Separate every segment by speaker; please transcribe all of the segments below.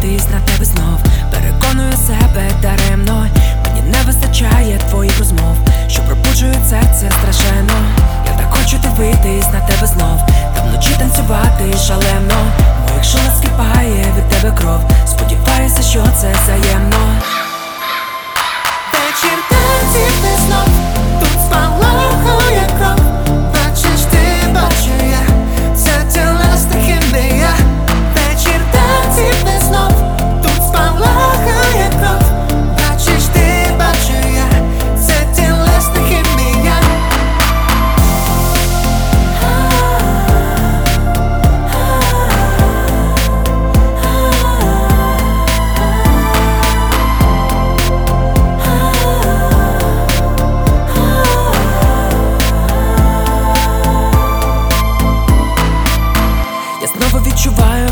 Speaker 1: дивитись на тебе знов Переконую себе даремно, мені не вистачає твоїх розмов, що пробуджується, це страшенно. Я так хочу дивитись на тебе знов, та вночі танцювати шалено. Моїх шолах скипає від тебе кров. Сподіваюся, що це взаємно. Вечір танців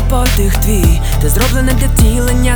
Speaker 1: подих твій. Ти зроблене для втілення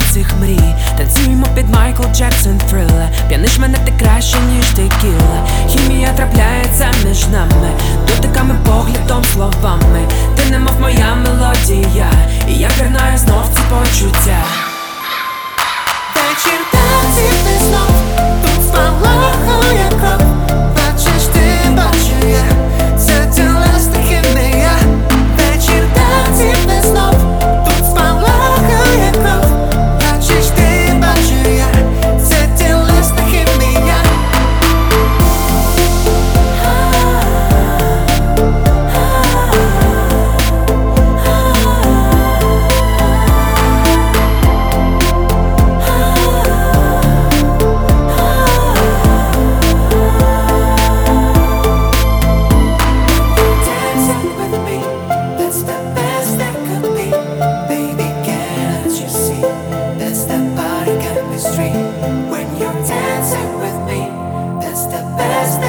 Speaker 1: best